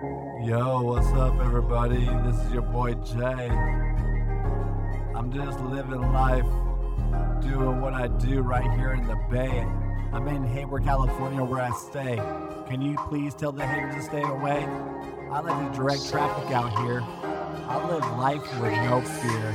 Yo, what's up, everybody? This is your boy Jay. I'm just living life, doing what I do right here in the Bay. I'm in Hayward, California, where I stay. Can you please tell the haters to stay away? I like to direct traffic out here. I live life with no fear.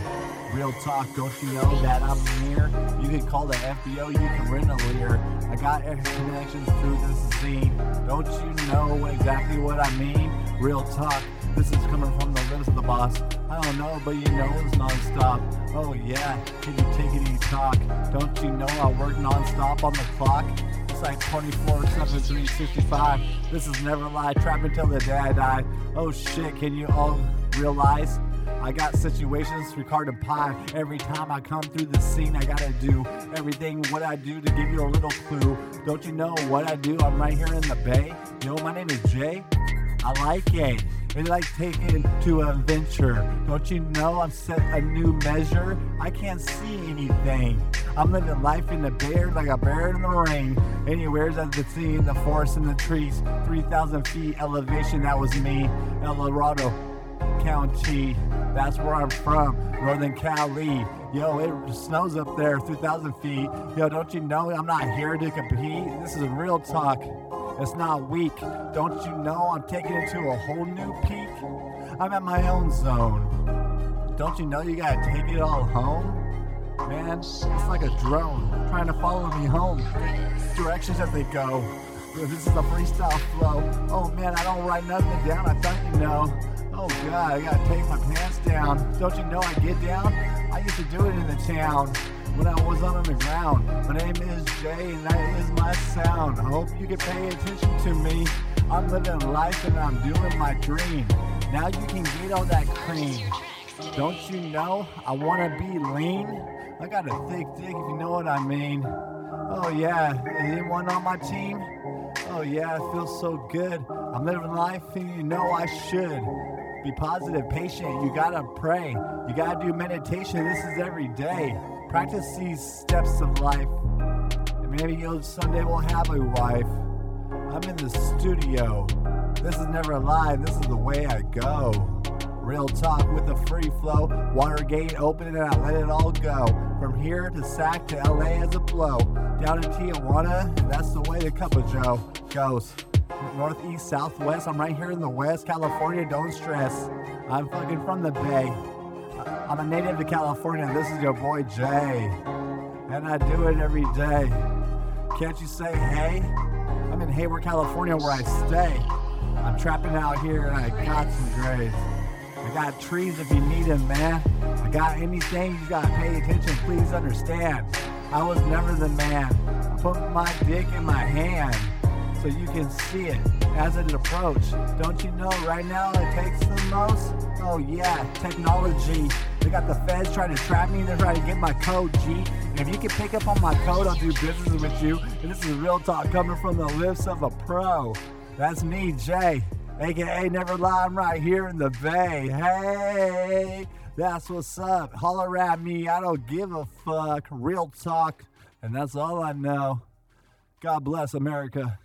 Real talk, don't you know that I'm near? You can call the FBO, you can rent a Lear. I got connections through this scene. Don't you know exactly what I mean? Real talk, this is coming from the lips of the boss. I don't know, but you know it's non-stop. Oh yeah, can you take it easy talk? Don't you know I work non-stop on the clock? It's like 24 7 365. This is never lie, trap until the day I die. Oh shit, can you all realize? I got situations Ricardo Pie. Every time I come through the scene, I gotta do everything what I do to give you a little clue. Don't you know what I do? I'm right here in the bay. Yo, my name is Jay. I like it. It's like taking to a venture. Don't you know I'm set a new measure? I can't see anything. I'm living life in the bear like a bear in the rain. Anywhere's at the sea, the forest and the trees. 3,000 feet elevation, that was me. El Dorado County. That's where I'm from, Northern Cali. Yo, it snows up there, 3,000 feet. Yo, don't you know I'm not here to compete? This is real talk. It's not weak. Don't you know I'm taking it to a whole new peak? I'm at my own zone. Don't you know you gotta take it all home? Man, it's like a drone trying to follow me home. Directions as they go. This is a freestyle flow. Oh man, I don't write nothing down. I thought you know. Oh god, I gotta take my pants down. Don't you know I get down? I used to do it in the town when I was on the ground. My name is Jay and that is my sound. I hope you can pay attention to me. I'm living life and I'm doing my dream. Now you can get all that cream. Don't you know I wanna be lean? I got a thick dick if you know what I mean. Oh yeah, anyone on my team? Oh yeah, it feels so good. I'm living life and you know I should. Be positive, patient, you gotta pray. You gotta do meditation, this is every day. Practice these steps of life. And maybe you'll someday will have a wife. I'm in the studio. This is never a lie, this is the way I go. Real talk with a free flow. Watergate open and I let it all go. From here to Sac to LA as a blow. Down to Tijuana, that's the way the cup of Joe goes. Northeast, southwest, I'm right here in the west. California, don't stress. I'm fucking from the Bay. I'm a native to California, this is your boy Jay. And I do it every day. Can't you say hey? I'm in Hayward, California, where I stay. I'm trapping out here, and I got some graves. I got trees if you need them, man. I got anything, you gotta pay attention, please understand. I was never the man. I put my dick in my hand so you can see it as it approach. Don't you know right now it takes the most? Oh yeah, technology. They got the feds trying to trap me, they're trying to get my code, G. And if you can pick up on my code, I'll do business with you. And this is real talk coming from the lips of a pro. That's me, Jay. AKA Never Lie, I'm right here in the Bay. Hey, that's what's up. Holler at me. I don't give a fuck. Real talk. And that's all I know. God bless America.